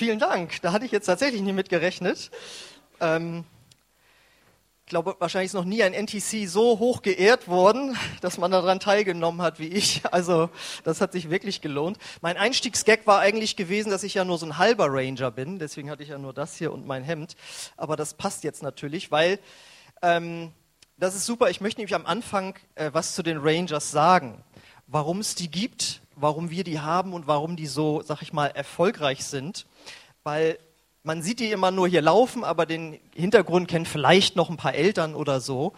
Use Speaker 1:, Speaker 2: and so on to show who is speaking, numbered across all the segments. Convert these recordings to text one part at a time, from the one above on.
Speaker 1: vielen Dank. Da hatte ich jetzt tatsächlich nie mit gerechnet. Ähm, ich glaube, wahrscheinlich ist noch nie ein NTC so hoch geehrt worden, dass man daran teilgenommen hat wie ich. Also das hat sich wirklich gelohnt. Mein Einstiegsgag war eigentlich gewesen, dass ich ja nur so ein halber Ranger bin. Deswegen hatte ich ja nur das hier und mein Hemd. Aber das passt jetzt natürlich, weil ähm, das ist super. Ich möchte nämlich am Anfang äh, was zu den Rangers sagen. Warum es die gibt, warum wir die haben und warum die so, sag ich mal, erfolgreich sind. Weil man sieht die immer nur hier laufen, aber den Hintergrund kennen vielleicht noch ein paar Eltern oder so.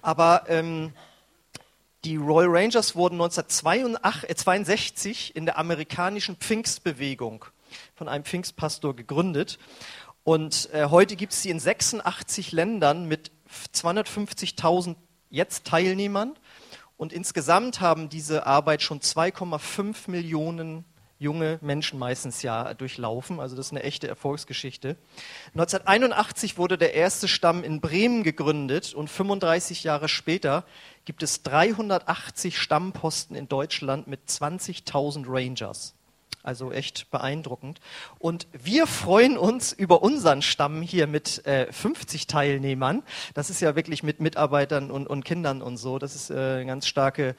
Speaker 1: Aber ähm, die Royal Rangers wurden 1962 in der amerikanischen Pfingstbewegung von einem Pfingstpastor gegründet. Und äh, heute gibt es sie in 86 Ländern mit 250.000 jetzt Teilnehmern. Und insgesamt haben diese Arbeit schon 2,5 Millionen junge Menschen meistens ja durchlaufen. Also das ist eine echte Erfolgsgeschichte. 1981 wurde der erste Stamm in Bremen gegründet und 35 Jahre später gibt es 380 Stammposten in Deutschland mit 20.000 Rangers. Also echt beeindruckend. Und wir freuen uns über unseren Stamm hier mit äh, 50 Teilnehmern. Das ist ja wirklich mit Mitarbeitern und, und Kindern und so. Das ist äh, eine ganz starke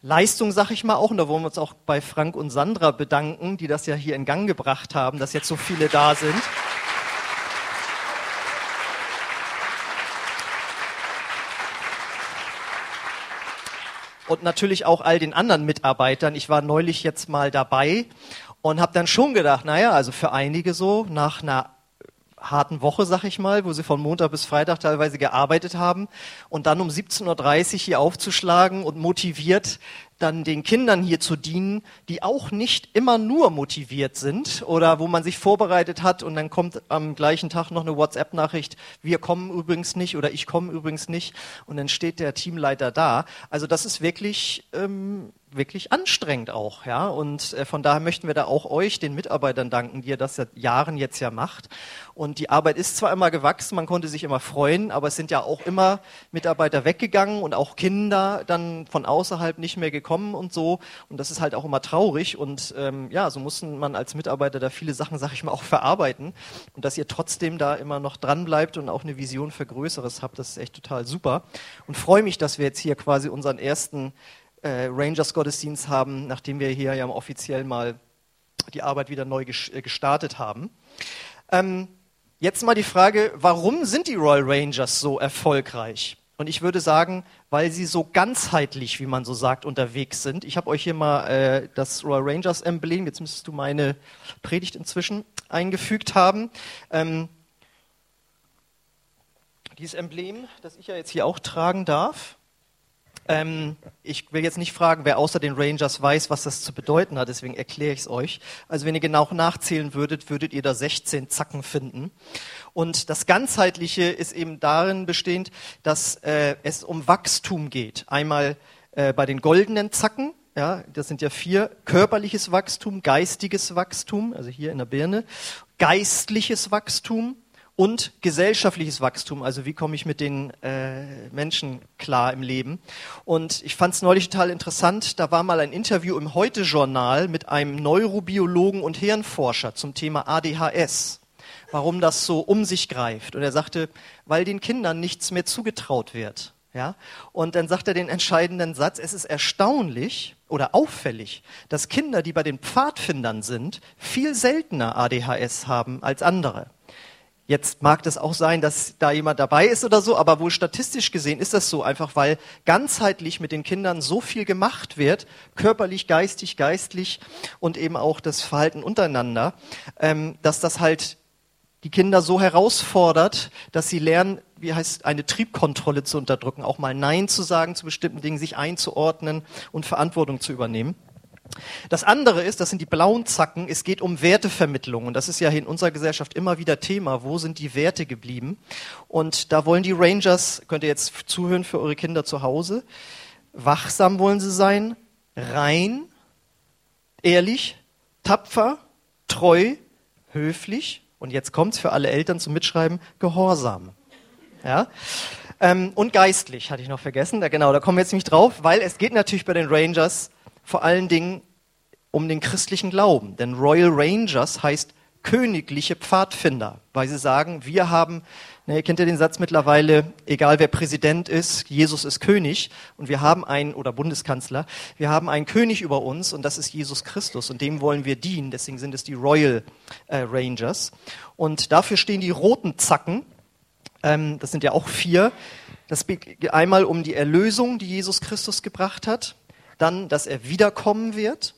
Speaker 1: Leistung, sag ich mal auch. Und da wollen wir uns auch bei Frank und Sandra bedanken, die das ja hier in Gang gebracht haben, dass jetzt so viele da sind. Und natürlich auch all den anderen Mitarbeitern. Ich war neulich jetzt mal dabei und habe dann schon gedacht, naja, also für einige so nach einer harten Woche, sag ich mal, wo sie von Montag bis Freitag teilweise gearbeitet haben und dann um 17.30 Uhr hier aufzuschlagen und motiviert dann den Kindern hier zu dienen, die auch nicht immer nur motiviert sind oder wo man sich vorbereitet hat und dann kommt am gleichen Tag noch eine WhatsApp-Nachricht, wir kommen übrigens nicht oder ich komme übrigens nicht und dann steht der Teamleiter da. Also das ist wirklich ähm, wirklich anstrengend auch, ja. Und äh, von daher möchten wir da auch euch, den Mitarbeitern, danken, die ihr das seit Jahren jetzt ja macht. Und die Arbeit ist zwar immer gewachsen, man konnte sich immer freuen, aber es sind ja auch immer Mitarbeiter weggegangen und auch Kinder dann von außerhalb nicht mehr gekommen und so. Und das ist halt auch immer traurig. Und ähm, ja, so mussten man als Mitarbeiter da viele Sachen, sag ich mal, auch verarbeiten. Und dass ihr trotzdem da immer noch dran bleibt und auch eine Vision für Größeres habt, das ist echt total super. Und freue mich, dass wir jetzt hier quasi unseren ersten äh, Rangers-Gottesdienst haben, nachdem wir hier ja offiziell mal die Arbeit wieder neu äh, gestartet haben. Ähm, jetzt mal die Frage, warum sind die Royal Rangers so erfolgreich? Und ich würde sagen, weil sie so ganzheitlich, wie man so sagt, unterwegs sind. Ich habe euch hier mal äh, das Royal Rangers Emblem, jetzt müsstest du meine Predigt inzwischen eingefügt haben. Ähm, dieses Emblem, das ich ja jetzt hier auch tragen darf. Ähm, ich will jetzt nicht fragen, wer außer den Rangers weiß, was das zu bedeuten hat, deswegen erkläre ich es euch. Also wenn ihr genau nachzählen würdet, würdet ihr da 16 Zacken finden. Und das Ganzheitliche ist eben darin bestehend, dass äh, es um Wachstum geht. Einmal äh, bei den goldenen Zacken, ja, das sind ja vier, körperliches Wachstum, geistiges Wachstum, also hier in der Birne, geistliches Wachstum, und gesellschaftliches Wachstum, also wie komme ich mit den äh, Menschen klar im Leben. Und ich fand es neulich total interessant, da war mal ein Interview im Heute-Journal mit einem Neurobiologen und Hirnforscher zum Thema ADHS, warum das so um sich greift. Und er sagte, weil den Kindern nichts mehr zugetraut wird. Ja? Und dann sagt er den entscheidenden Satz, es ist erstaunlich oder auffällig, dass Kinder, die bei den Pfadfindern sind, viel seltener ADHS haben als andere. Jetzt mag das auch sein, dass da jemand dabei ist oder so, aber wohl statistisch gesehen ist das so, einfach weil ganzheitlich mit den Kindern so viel gemacht wird, körperlich, geistig, geistlich und eben auch das Verhalten untereinander, ähm, dass das halt die Kinder so herausfordert, dass sie lernen, wie heißt, eine Triebkontrolle zu unterdrücken, auch mal Nein zu sagen zu bestimmten Dingen, sich einzuordnen und Verantwortung zu übernehmen. Das andere ist, das sind die blauen Zacken, es geht um Wertevermittlung. Und das ist ja in unserer Gesellschaft immer wieder Thema. Wo sind die Werte geblieben? Und da wollen die Rangers, könnt ihr jetzt zuhören für eure Kinder zu Hause, wachsam wollen sie sein, rein, ehrlich, tapfer, treu, höflich. Und jetzt kommt's für alle Eltern zum Mitschreiben, gehorsam. Ja? Ähm, und geistlich, hatte ich noch vergessen. Da, genau, da kommen wir jetzt nicht drauf, weil es geht natürlich bei den Rangers vor allen Dingen um den christlichen Glauben. Denn Royal Rangers heißt königliche Pfadfinder, weil sie sagen, wir haben, ne, ihr kennt ja den Satz mittlerweile, egal wer Präsident ist, Jesus ist König und wir haben einen, oder Bundeskanzler, wir haben einen König über uns und das ist Jesus Christus und dem wollen wir dienen, deswegen sind es die Royal äh, Rangers. Und dafür stehen die roten Zacken, ähm, das sind ja auch vier, das einmal um die Erlösung, die Jesus Christus gebracht hat, dann, dass er wiederkommen wird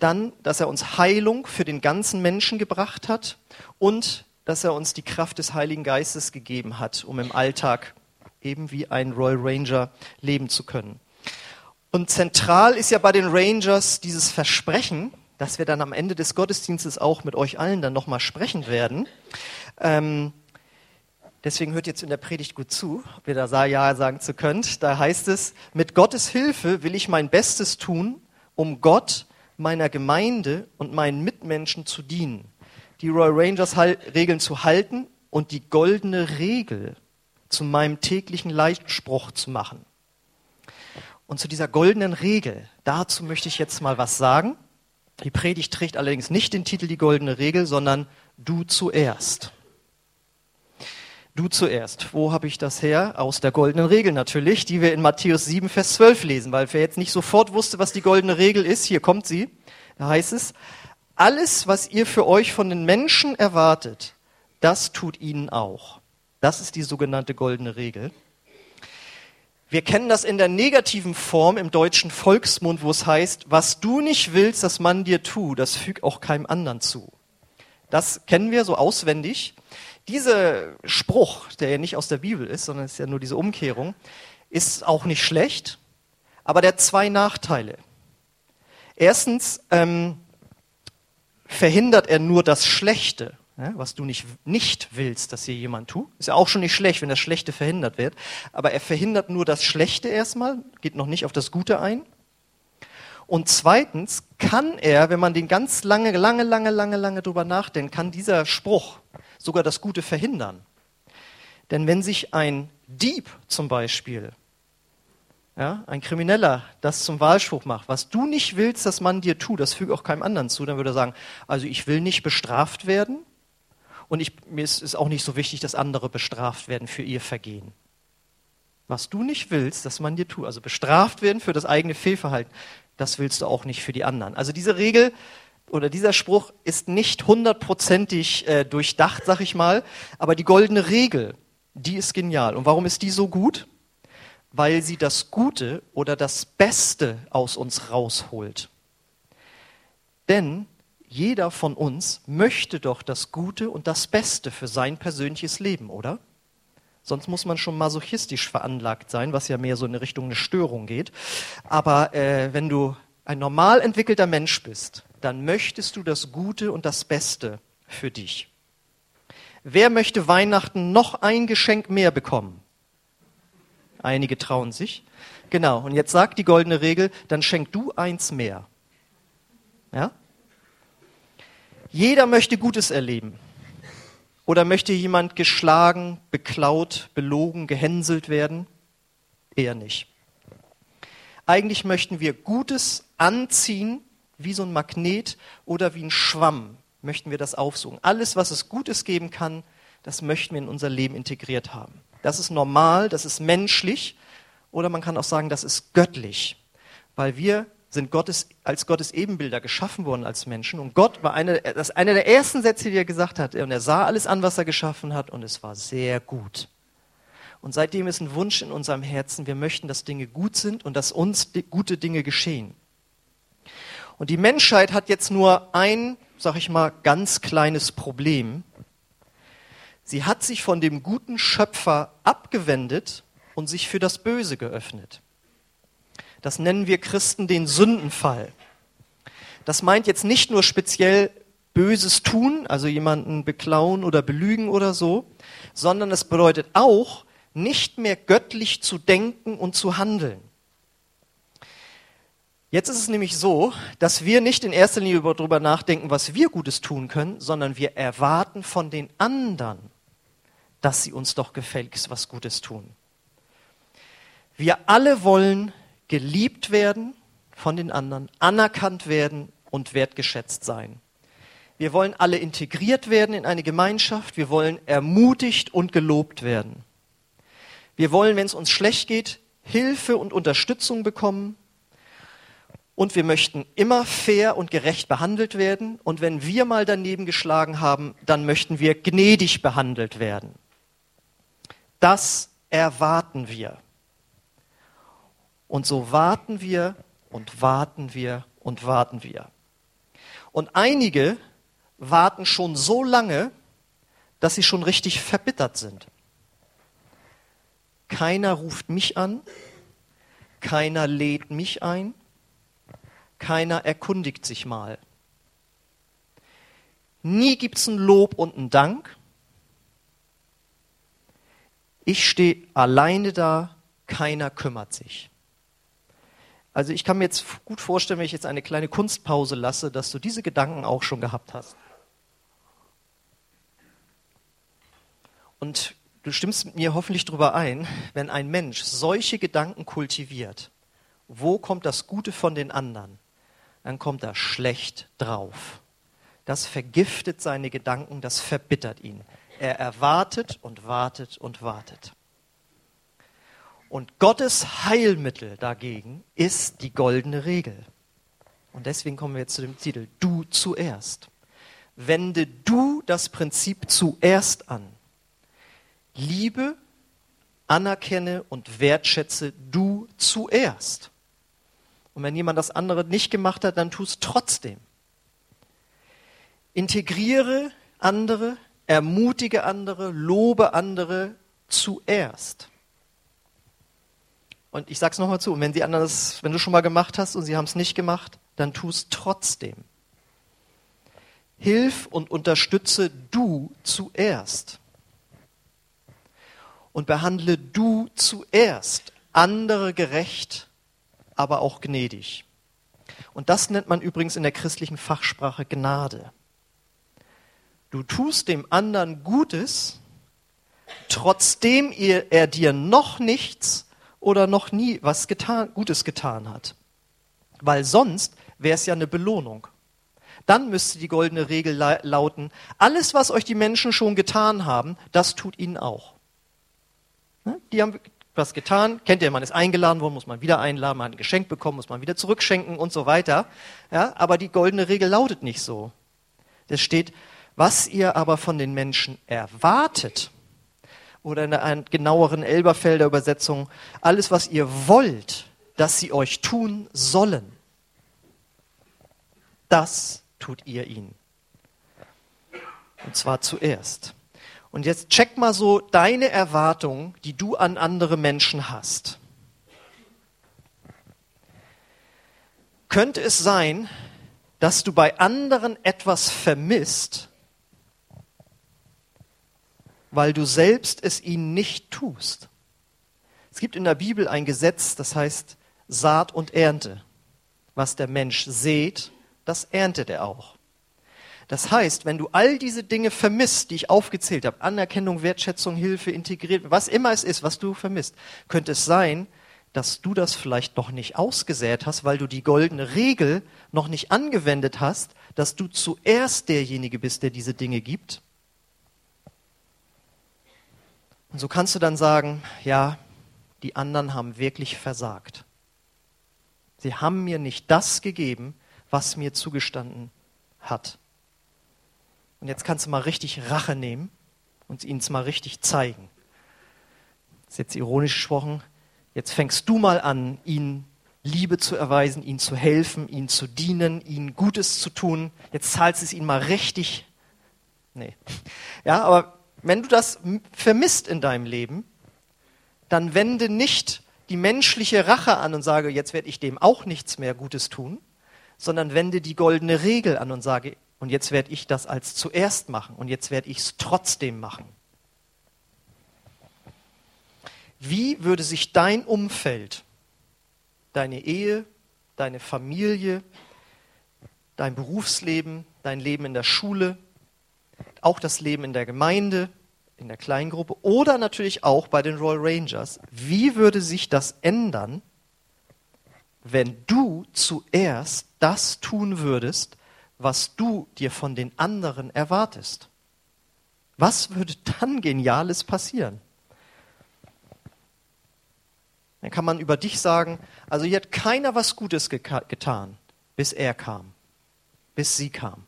Speaker 1: dann, dass er uns Heilung für den ganzen Menschen gebracht hat und dass er uns die Kraft des Heiligen Geistes gegeben hat, um im Alltag eben wie ein Royal Ranger leben zu können. Und zentral ist ja bei den Rangers dieses Versprechen, dass wir dann am Ende des Gottesdienstes auch mit euch allen dann nochmal sprechen werden. Ähm, deswegen hört jetzt in der Predigt gut zu, ob ihr da Ja sagen zu könnt. Da heißt es, mit Gottes Hilfe will ich mein Bestes tun, um Gott meiner Gemeinde und meinen Mitmenschen zu dienen, die Royal Rangers Regeln zu halten und die goldene Regel zu meinem täglichen Leitspruch zu machen. Und zu dieser goldenen Regel, dazu möchte ich jetzt mal was sagen. Die Predigt trägt allerdings nicht den Titel die goldene Regel, sondern du zuerst. Du zuerst. Wo habe ich das her? Aus der goldenen Regel natürlich, die wir in Matthäus 7, Vers 12 lesen. Weil wer jetzt nicht sofort wusste, was die goldene Regel ist, hier kommt sie. Da heißt es, alles, was ihr für euch von den Menschen erwartet, das tut ihnen auch. Das ist die sogenannte goldene Regel. Wir kennen das in der negativen Form im deutschen Volksmund, wo es heißt, was du nicht willst, dass man dir tut, das füg auch keinem anderen zu. Das kennen wir so auswendig. Dieser Spruch, der ja nicht aus der Bibel ist, sondern ist ja nur diese Umkehrung, ist auch nicht schlecht, aber der hat zwei Nachteile. Erstens ähm, verhindert er nur das Schlechte, was du nicht, nicht willst, dass hier jemand tut. Ist ja auch schon nicht schlecht, wenn das Schlechte verhindert wird. Aber er verhindert nur das Schlechte erstmal, geht noch nicht auf das Gute ein. Und zweitens kann er, wenn man den ganz lange, lange, lange, lange, lange drüber nachdenkt, kann dieser Spruch, sogar das Gute verhindern. Denn wenn sich ein Dieb zum Beispiel, ja, ein Krimineller, das zum Wahlspruch macht, was du nicht willst, dass man dir tut, das füge auch keinem anderen zu, dann würde er sagen, also ich will nicht bestraft werden und ich, mir ist es auch nicht so wichtig, dass andere bestraft werden für ihr Vergehen. Was du nicht willst, dass man dir tut, also bestraft werden für das eigene Fehlverhalten, das willst du auch nicht für die anderen. Also diese Regel oder dieser Spruch ist nicht hundertprozentig äh, durchdacht, sag ich mal, aber die goldene Regel, die ist genial. Und warum ist die so gut? Weil sie das Gute oder das Beste aus uns rausholt. Denn jeder von uns möchte doch das Gute und das Beste für sein persönliches Leben, oder? Sonst muss man schon masochistisch veranlagt sein, was ja mehr so in Richtung eine Störung geht. Aber äh, wenn du ein normal entwickelter Mensch bist, dann möchtest du das Gute und das Beste für dich. Wer möchte Weihnachten noch ein Geschenk mehr bekommen? Einige trauen sich. Genau. Und jetzt sagt die goldene Regel, dann schenk du eins mehr. Ja? Jeder möchte Gutes erleben. Oder möchte jemand geschlagen, beklaut, belogen, gehänselt werden? Eher nicht. Eigentlich möchten wir Gutes anziehen wie so ein Magnet oder wie ein Schwamm möchten wir das aufsuchen. Alles, was es Gutes geben kann, das möchten wir in unser Leben integriert haben. Das ist normal, das ist menschlich oder man kann auch sagen, das ist göttlich, weil wir sind Gottes, als Gottes Ebenbilder geschaffen worden als Menschen und Gott war eine, das einer der ersten Sätze, die er gesagt hat und er sah alles an, was er geschaffen hat und es war sehr gut. Und seitdem ist ein Wunsch in unserem Herzen, wir möchten, dass Dinge gut sind und dass uns gute Dinge geschehen. Und die Menschheit hat jetzt nur ein, sag ich mal, ganz kleines Problem. Sie hat sich von dem guten Schöpfer abgewendet und sich für das Böse geöffnet. Das nennen wir Christen den Sündenfall. Das meint jetzt nicht nur speziell Böses tun, also jemanden beklauen oder belügen oder so, sondern es bedeutet auch, nicht mehr göttlich zu denken und zu handeln. Jetzt ist es nämlich so, dass wir nicht in erster Linie darüber nachdenken, was wir Gutes tun können, sondern wir erwarten von den anderen, dass sie uns doch gefälligst was Gutes tun. Wir alle wollen geliebt werden von den anderen, anerkannt werden und wertgeschätzt sein. Wir wollen alle integriert werden in eine Gemeinschaft. Wir wollen ermutigt und gelobt werden. Wir wollen, wenn es uns schlecht geht, Hilfe und Unterstützung bekommen. Und wir möchten immer fair und gerecht behandelt werden. Und wenn wir mal daneben geschlagen haben, dann möchten wir gnädig behandelt werden. Das erwarten wir. Und so warten wir und warten wir und warten wir. Und einige warten schon so lange, dass sie schon richtig verbittert sind. Keiner ruft mich an, keiner lädt mich ein, keiner erkundigt sich mal. Nie gibt es ein Lob und ein Dank. Ich stehe alleine da, keiner kümmert sich. Also ich kann mir jetzt gut vorstellen, wenn ich jetzt eine kleine Kunstpause lasse, dass du diese Gedanken auch schon gehabt hast. Und du stimmst mit mir hoffentlich darüber ein, wenn ein Mensch solche Gedanken kultiviert, wo kommt das Gute von den anderen? Dann kommt er schlecht drauf. Das vergiftet seine Gedanken, das verbittert ihn. Er erwartet und wartet und wartet. Und Gottes Heilmittel dagegen ist die goldene Regel. Und deswegen kommen wir jetzt zu dem Titel, du zuerst. Wende du das Prinzip zuerst an. Liebe, anerkenne und wertschätze du zuerst. Und wenn jemand das andere nicht gemacht hat, dann tu es trotzdem. Integriere andere, ermutige andere, lobe andere zuerst. Und ich sage es nochmal zu, wenn die anderen wenn du schon mal gemacht hast und sie haben es nicht gemacht, dann tu es trotzdem. Hilf und unterstütze du zuerst und behandle du zuerst andere gerecht, aber auch gnädig. Und das nennt man übrigens in der christlichen Fachsprache Gnade. Du tust dem anderen Gutes, trotzdem er dir noch nichts oder noch nie was getan, Gutes getan hat. Weil sonst wäre es ja eine Belohnung. Dann müsste die goldene Regel lauten, alles, was euch die Menschen schon getan haben, das tut ihnen auch. Ne? Die haben was getan, kennt ihr, man ist eingeladen worden, muss man wieder einladen, man hat ein Geschenk bekommen, muss man wieder zurückschenken und so weiter. Ja, aber die goldene Regel lautet nicht so. Es steht, was ihr aber von den Menschen erwartet, oder in einer genaueren Elberfelder Übersetzung, alles, was ihr wollt, dass sie euch tun sollen, das tut ihr ihnen. Und zwar zuerst. Und jetzt check mal so deine Erwartungen, die du an andere Menschen hast. Könnte es sein, dass du bei anderen etwas vermisst, weil du selbst es ihnen nicht tust? Es gibt in der Bibel ein Gesetz, das heißt Saat und Ernte. Was der Mensch sät, das erntet er auch. Das heißt, wenn du all diese Dinge vermisst, die ich aufgezählt habe, Anerkennung, Wertschätzung, Hilfe, integriert, was immer es ist, was du vermisst, könnte es sein, dass du das vielleicht noch nicht ausgesät hast, weil du die goldene Regel noch nicht angewendet hast, dass du zuerst derjenige bist, der diese Dinge gibt. Und so kannst du dann sagen, ja, die anderen haben wirklich versagt. Sie haben mir nicht das gegeben, was mir zugestanden hat. Und jetzt kannst du mal richtig Rache nehmen und ihnen es mal richtig zeigen. Das ist jetzt ironisch gesprochen. Jetzt fängst du mal an, ihnen Liebe zu erweisen, ihnen zu helfen, ihnen zu dienen, ihnen Gutes zu tun. Jetzt zahlst du es ihnen mal richtig. Nee. Ja, aber wenn du das vermisst in deinem Leben, dann wende nicht die menschliche Rache an und sage, jetzt werde ich dem auch nichts mehr Gutes tun, sondern wende die goldene Regel an und sage, und jetzt werde ich das als zuerst machen und jetzt werde ich es trotzdem machen. Wie würde sich dein Umfeld, deine Ehe, deine Familie, dein Berufsleben, dein Leben in der Schule, auch das Leben in der Gemeinde, in der Kleingruppe oder natürlich auch bei den Royal Rangers, wie würde sich das ändern, wenn du zuerst das tun würdest, was du dir von den anderen erwartest. Was würde dann Geniales passieren? Dann kann man über dich sagen, also hier hat keiner was Gutes getan, bis er kam, bis sie kam.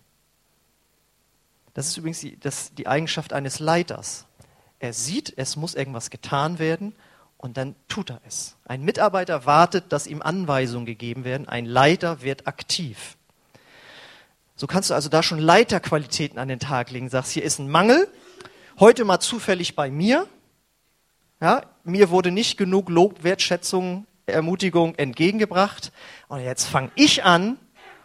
Speaker 1: Das ist übrigens die, das, die Eigenschaft eines Leiters. Er sieht, es muss irgendwas getan werden und dann tut er es. Ein Mitarbeiter wartet, dass ihm Anweisungen gegeben werden. Ein Leiter wird aktiv. So kannst du also da schon Leiterqualitäten an den Tag legen. Sagst, hier ist ein Mangel. Heute mal zufällig bei mir. Ja, mir wurde nicht genug Lob, Wertschätzung, Ermutigung entgegengebracht. Und jetzt fange ich an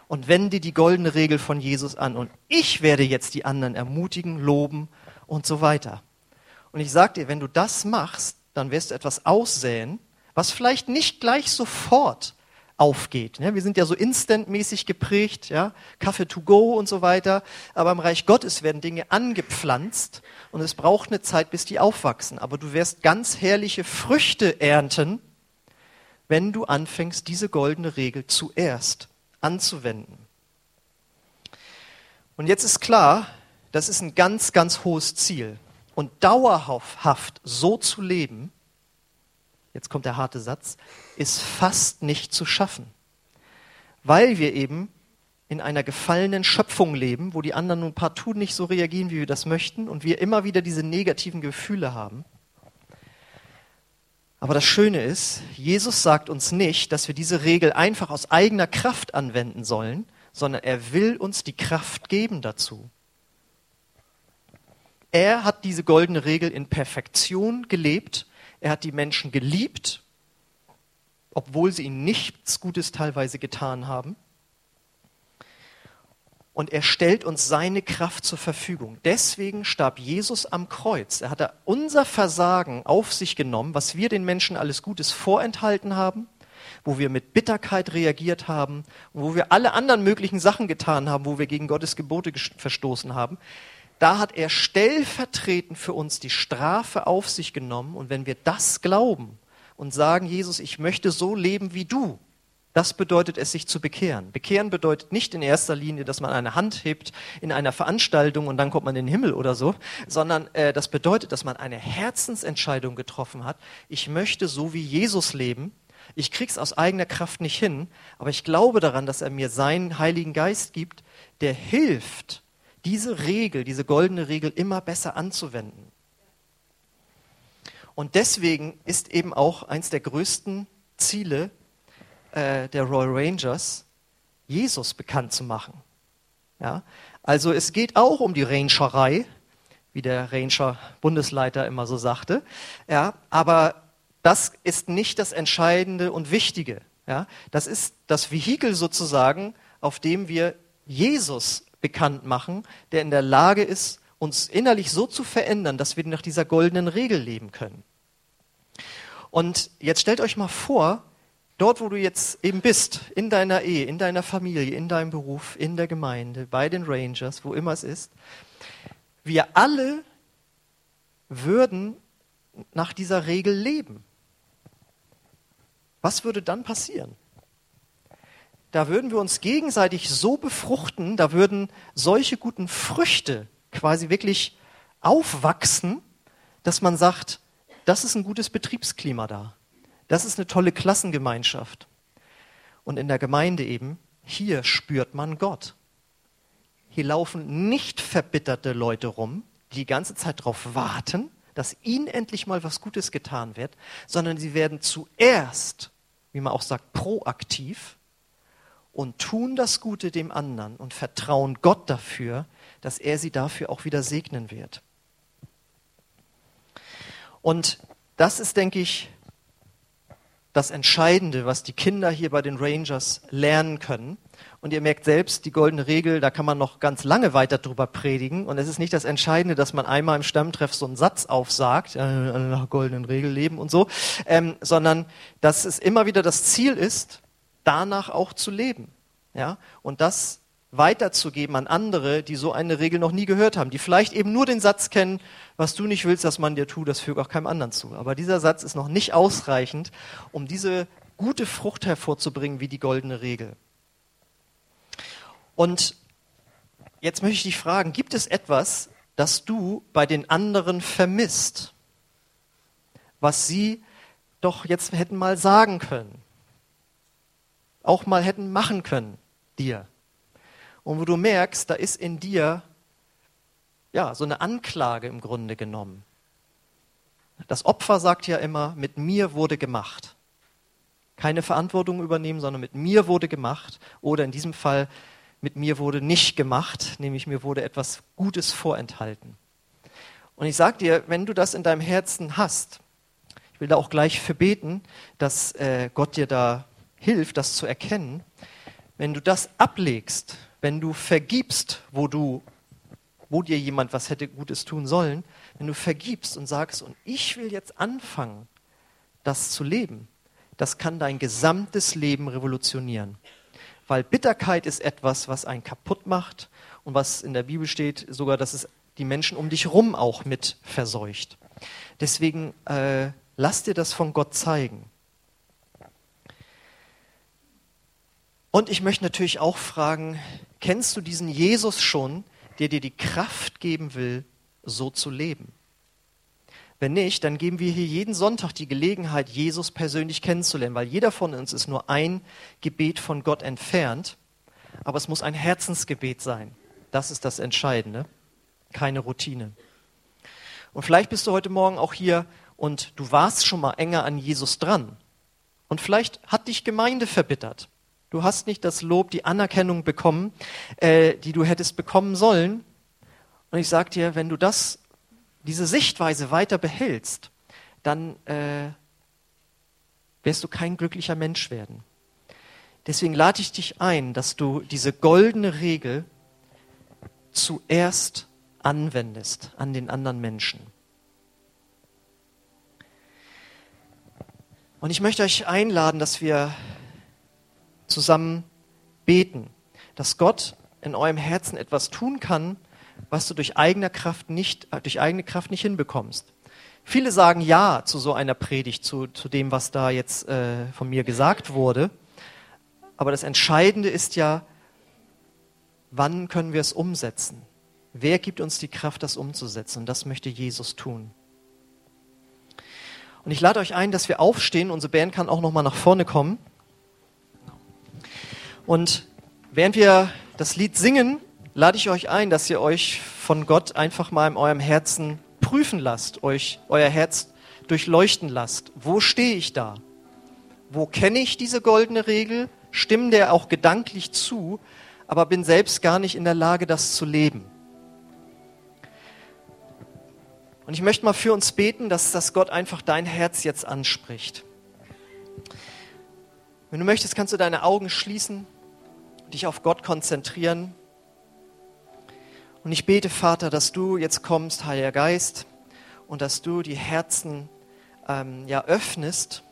Speaker 1: und wende die goldene Regel von Jesus an. Und ich werde jetzt die anderen ermutigen, loben und so weiter. Und ich sage dir, wenn du das machst, dann wirst du etwas aussäen, was vielleicht nicht gleich sofort aufgeht. Wir sind ja so instantmäßig geprägt, ja, Kaffee to go und so weiter. Aber im Reich Gottes werden Dinge angepflanzt und es braucht eine Zeit, bis die aufwachsen. Aber du wirst ganz herrliche Früchte ernten, wenn du anfängst, diese goldene Regel zuerst anzuwenden. Und jetzt ist klar, das ist ein ganz, ganz hohes Ziel. Und dauerhaft so zu leben, jetzt kommt der harte Satz, ist fast nicht zu schaffen. Weil wir eben in einer gefallenen Schöpfung leben, wo die anderen nun partout nicht so reagieren, wie wir das möchten, und wir immer wieder diese negativen Gefühle haben. Aber das Schöne ist, Jesus sagt uns nicht, dass wir diese Regel einfach aus eigener Kraft anwenden sollen, sondern er will uns die Kraft geben dazu. Er hat diese goldene Regel in Perfektion gelebt. Er hat die Menschen geliebt, obwohl sie ihm nichts Gutes teilweise getan haben. Und er stellt uns seine Kraft zur Verfügung. Deswegen starb Jesus am Kreuz. Er hat unser Versagen auf sich genommen, was wir den Menschen alles Gutes vorenthalten haben, wo wir mit Bitterkeit reagiert haben, wo wir alle anderen möglichen Sachen getan haben, wo wir gegen Gottes Gebote verstoßen haben da hat er stellvertretend für uns die Strafe auf sich genommen. Und wenn wir das glauben und sagen, Jesus, ich möchte so leben wie du, das bedeutet es, sich zu bekehren. Bekehren bedeutet nicht in erster Linie, dass man eine Hand hebt in einer Veranstaltung und dann kommt man in den Himmel oder so, sondern äh, das bedeutet, dass man eine Herzensentscheidung getroffen hat. Ich möchte so wie Jesus leben. Ich krieg's aus eigener Kraft nicht hin, aber ich glaube daran, dass er mir seinen Heiligen Geist gibt, der hilft, diese Regel, diese goldene Regel immer besser anzuwenden. Und deswegen ist eben auch eins der größten Ziele äh, der Royal Rangers, Jesus bekannt zu machen. Ja? Also es geht auch um die Rangerei, wie der Ranger-Bundesleiter immer so sagte. Ja? Aber das ist nicht das Entscheidende und Wichtige. Ja? Das ist das Vehikel sozusagen, auf dem wir Jesus bekannt machen, der in der Lage ist, uns innerlich so zu verändern, dass wir nach dieser goldenen Regel leben können. Und jetzt stellt euch mal vor, dort, wo du jetzt eben bist, in deiner Ehe, in deiner Familie, in deinem Beruf, in der Gemeinde, bei den Rangers, wo immer es ist, wir alle würden nach dieser Regel leben. Was würde dann passieren? da würden wir uns gegenseitig so befruchten, da würden solche guten Früchte quasi wirklich aufwachsen, dass man sagt, das ist ein gutes Betriebsklima da. Das ist eine tolle Klassengemeinschaft. Und in der Gemeinde eben, hier spürt man Gott. Hier laufen nicht verbitterte Leute rum, die die ganze Zeit darauf warten, dass ihnen endlich mal was Gutes getan wird, sondern sie werden zuerst, wie man auch sagt, proaktiv und tun das Gute dem anderen und vertrauen Gott dafür, dass er sie dafür auch wieder segnen wird. Und das ist, denke ich, das Entscheidende, was die Kinder hier bei den Rangers lernen können. Und ihr merkt selbst, die goldene Regel, da kann man noch ganz lange weiter drüber predigen. Und es ist nicht das Entscheidende, dass man einmal im Stammtreff so einen Satz aufsagt, äh, nach goldenen Regel leben und so, ähm, sondern dass es immer wieder das Ziel ist, danach auch zu leben. Ja? Und das weiterzugeben an andere, die so eine Regel noch nie gehört haben, die vielleicht eben nur den Satz kennen, was du nicht willst, dass man dir tut, das fügt auch keinem anderen zu. Aber dieser Satz ist noch nicht ausreichend, um diese gute Frucht hervorzubringen wie die goldene Regel. Und jetzt möchte ich dich fragen, gibt es etwas, das du bei den anderen vermisst, was sie doch jetzt hätten mal sagen können, auch mal hätten machen können dir? Und wo du merkst, da ist in dir ja so eine Anklage im Grunde genommen. Das Opfer sagt ja immer, mit mir wurde gemacht. Keine Verantwortung übernehmen, sondern mit mir wurde gemacht. Oder in diesem Fall, mit mir wurde nicht gemacht, nämlich mir wurde etwas Gutes vorenthalten. Und ich sage dir, wenn du das in deinem Herzen hast, ich will da auch gleich verbeten, dass äh, Gott dir da hilft, das zu erkennen. Wenn du das ablegst, wenn du vergibst, wo du, wo dir jemand was hätte Gutes tun sollen, wenn du vergibst und sagst, und ich will jetzt anfangen, das zu leben, das kann dein gesamtes Leben revolutionieren. Weil Bitterkeit ist etwas, was einen kaputt macht und was in der Bibel steht, sogar, dass es die Menschen um dich rum auch mit verseucht. Deswegen äh, lass dir das von Gott zeigen. Und ich möchte natürlich auch fragen, kennst du diesen Jesus schon, der dir die Kraft geben will, so zu leben? Wenn nicht, dann geben wir hier jeden Sonntag die Gelegenheit, Jesus persönlich kennenzulernen, weil jeder von uns ist nur ein Gebet von Gott entfernt, aber es muss ein Herzensgebet sein. Das ist das Entscheidende, keine Routine. Und vielleicht bist du heute Morgen auch hier und du warst schon mal enger an Jesus dran. Und vielleicht hat dich Gemeinde verbittert. Du hast nicht das Lob, die Anerkennung bekommen, äh, die du hättest bekommen sollen. Und ich sage dir, wenn du das diese Sichtweise weiter behältst, dann äh, wirst du kein glücklicher Mensch werden. Deswegen lade ich dich ein, dass du diese goldene Regel zuerst anwendest an den anderen Menschen. Und ich möchte euch einladen, dass wir zusammen beten, dass Gott in eurem Herzen etwas tun kann, was du durch eigene Kraft nicht, äh, durch eigene Kraft nicht hinbekommst. Viele sagen Ja zu so einer Predigt, zu, zu dem, was da jetzt äh, von mir gesagt wurde. Aber das Entscheidende ist ja, wann können wir es umsetzen? Wer gibt uns die Kraft, das umzusetzen? Und das möchte Jesus tun. Und ich lade euch ein, dass wir aufstehen. Unsere Band kann auch noch mal nach vorne kommen. Und während wir das Lied singen, lade ich euch ein, dass ihr euch von Gott einfach mal in eurem Herzen prüfen lasst, euch euer Herz durchleuchten lasst. Wo stehe ich da? Wo kenne ich diese goldene Regel? Stimme der auch gedanklich zu, aber bin selbst gar nicht in der Lage, das zu leben. Und ich möchte mal für uns beten, dass das Gott einfach dein Herz jetzt anspricht. Wenn du möchtest, kannst du deine Augen schließen, dich auf Gott konzentrieren. Und ich bete, Vater, dass du jetzt kommst, Heiliger Geist, und dass du die Herzen ähm, ja, öffnest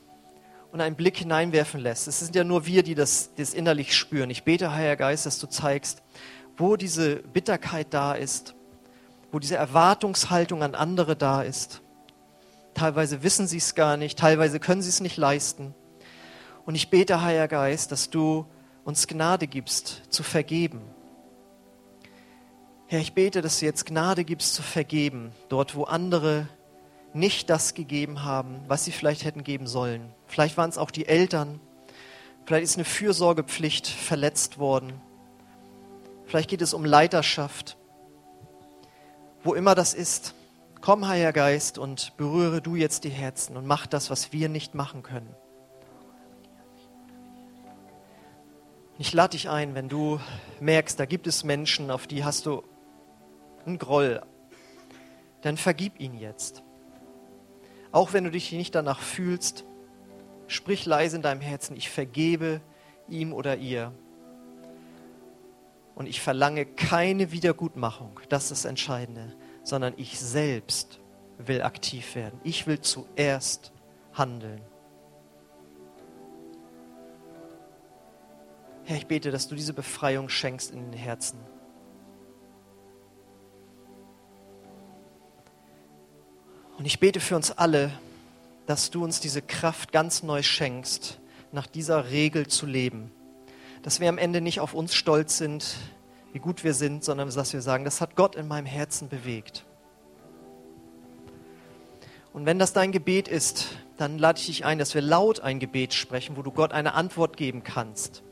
Speaker 1: und einen Blick hineinwerfen lässt. Es sind ja nur wir, die das, das innerlich spüren. Ich bete, Heiliger Geist, dass du zeigst, wo diese Bitterkeit da ist, wo diese Erwartungshaltung an andere da ist. Teilweise wissen sie es gar nicht, teilweise können sie es nicht leisten. Und ich bete, Heiliger Geist, dass du uns Gnade gibst, zu vergeben Herr, ich bete, dass du jetzt Gnade gibst zu vergeben, dort wo andere nicht das gegeben haben, was sie vielleicht hätten geben sollen. Vielleicht waren es auch die Eltern, vielleicht ist eine Fürsorgepflicht verletzt worden, vielleicht geht es um Leiterschaft. Wo immer das ist, komm, Heiliger Geist, und berühre du jetzt die Herzen und mach das, was wir nicht machen können. Ich lade dich ein, wenn du merkst, da gibt es Menschen, auf die hast du einen Groll, dann vergib ihn jetzt. Auch wenn du dich nicht danach fühlst, sprich leise in deinem Herzen, ich vergebe ihm oder ihr. Und ich verlange keine Wiedergutmachung, das ist das Entscheidende, sondern ich selbst will aktiv werden. Ich will zuerst handeln. Herr, ich bete, dass du diese Befreiung schenkst in den Herzen. Und ich bete für uns alle, dass du uns diese Kraft ganz neu schenkst, nach dieser Regel zu leben. Dass wir am Ende nicht auf uns stolz sind, wie gut wir sind, sondern dass wir sagen, das hat Gott in meinem Herzen bewegt. Und wenn das dein Gebet ist, dann lade ich dich ein, dass wir laut ein Gebet sprechen, wo du Gott eine Antwort geben kannst.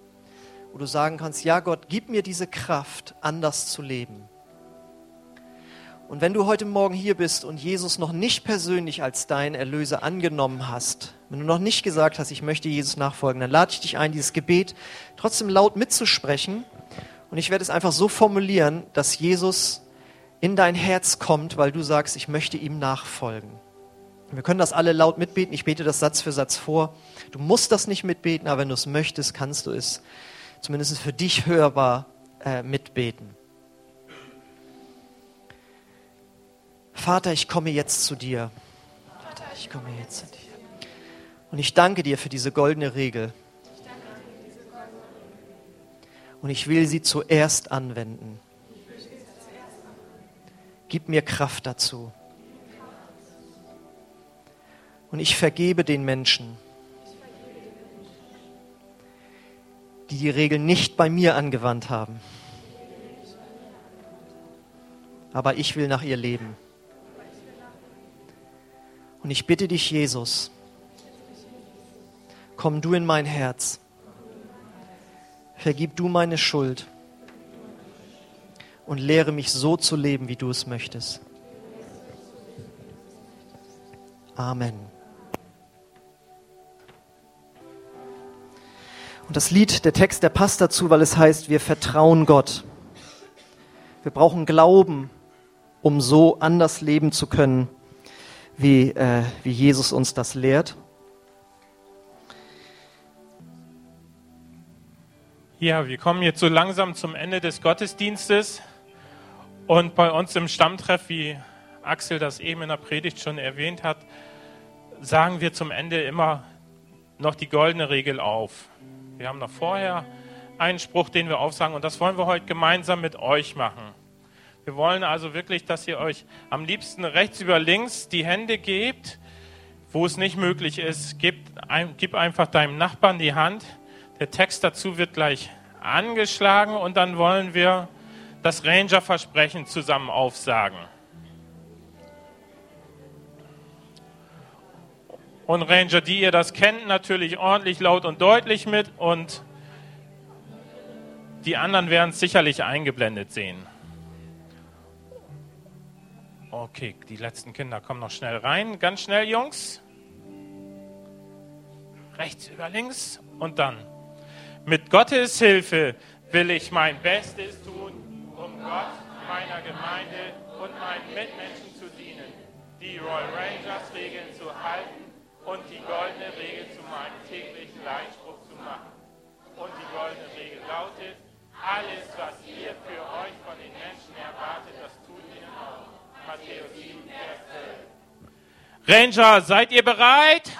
Speaker 1: Wo du sagen kannst, ja Gott, gib mir diese Kraft, anders zu leben. Und wenn du heute Morgen hier bist und Jesus noch nicht persönlich als dein Erlöser angenommen hast, wenn du noch nicht gesagt hast, ich möchte Jesus nachfolgen, dann lade ich dich ein, dieses Gebet trotzdem laut mitzusprechen. Und ich werde es einfach so formulieren, dass Jesus in dein Herz kommt, weil du sagst, ich möchte ihm nachfolgen. Wir können das alle laut mitbeten. Ich bete das Satz für Satz vor. Du musst das nicht mitbeten, aber wenn du es möchtest, kannst du es zumindest für dich hörbar äh, mitbeten. Vater, ich komme jetzt zu dir. Vater, ich komme jetzt zu dir. Und ich danke dir für diese goldene Regel. Und ich will sie zuerst anwenden. Gib mir Kraft dazu. Und ich vergebe den Menschen, die die Regel nicht bei mir angewandt haben. Aber ich will nach ihr leben. Und ich bitte dich, Jesus, komm du in mein Herz. Vergib du meine Schuld und lehre mich so zu leben, wie du es möchtest. Amen. Und das Lied, der Text, der passt dazu, weil es heißt, wir vertrauen Gott. Wir brauchen Glauben, um so anders leben zu können wie, äh, wie Jesus uns das lehrt.
Speaker 2: Ja, wir kommen jetzt so langsam zum Ende des Gottesdienstes. Und bei uns im Stammtreff, wie Axel das eben in der Predigt schon erwähnt hat, sagen wir zum Ende immer noch die goldene Regel auf. Wir haben noch vorher einen Spruch, den wir aufsagen, und das wollen wir heute gemeinsam mit euch machen. Wir wollen also wirklich, dass ihr euch am liebsten rechts über links die Hände gebt. Wo es nicht möglich ist, ein, gib einfach deinem Nachbarn die Hand. Der Text dazu wird gleich angeschlagen und dann wollen wir das Ranger-Versprechen zusammen aufsagen. Und Ranger, die ihr das kennt, natürlich ordentlich laut und deutlich mit und die anderen werden es sicherlich eingeblendet sehen. Okay, die letzten Kinder kommen noch schnell rein. Ganz schnell, Jungs. Rechts über links und dann. Mit Gottes Hilfe will ich mein Bestes tun, um Gott, meiner Gemeinde und meinen Mitmenschen zu dienen, die Royal Rangers Regeln zu halten und die goldene Regel zu meinem täglichen Leitspruch zu machen. Und die goldene Regel lautet, alles, was ihr für euch von den Menschen erwartet, das tut ihnen auch. Matthäus 7, Vers 12. Ranger, seid ihr bereit?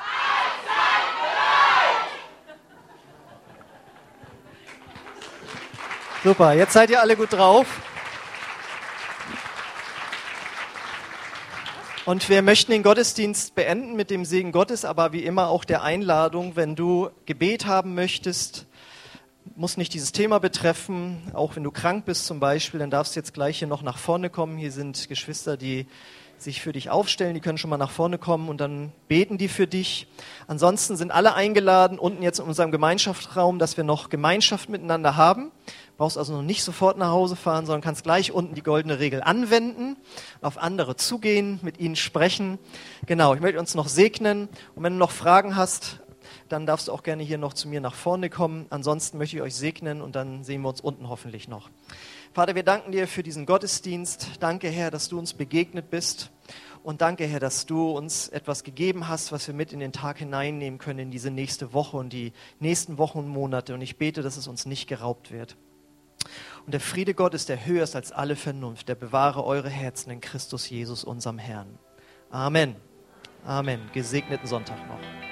Speaker 1: Super, jetzt seid ihr alle gut drauf. Und wir möchten den Gottesdienst beenden mit dem Segen Gottes, aber wie immer auch der Einladung, wenn du Gebet haben möchtest, muss nicht dieses Thema betreffen. Auch wenn du krank bist zum Beispiel, dann darfst du jetzt gleich hier noch nach vorne kommen. Hier sind Geschwister, die sich für dich aufstellen. Die können schon mal nach vorne kommen und dann beten die für dich. Ansonsten sind alle eingeladen, unten jetzt in unserem Gemeinschaftsraum, dass wir noch Gemeinschaft miteinander haben. Brauchst also noch nicht sofort nach Hause fahren, sondern kannst gleich unten die goldene Regel anwenden, auf andere zugehen, mit ihnen sprechen. Genau, ich möchte uns noch segnen. Und wenn du noch Fragen hast, dann darfst du auch gerne hier noch zu mir nach vorne kommen. Ansonsten möchte ich euch segnen und dann sehen wir uns unten hoffentlich noch. Vater, wir danken dir für diesen Gottesdienst. Danke, Herr, dass du uns begegnet bist. Und danke, Herr, dass du uns etwas gegeben hast, was wir mit in den Tag hineinnehmen können, in diese nächste Woche und die nächsten Wochen und Monate. Und ich bete, dass es uns nicht geraubt wird. Und der Friede Gottes, der höher ist als alle Vernunft, der bewahre eure Herzen in Christus Jesus, unserem Herrn. Amen. Amen. Gesegneten Sonntag noch.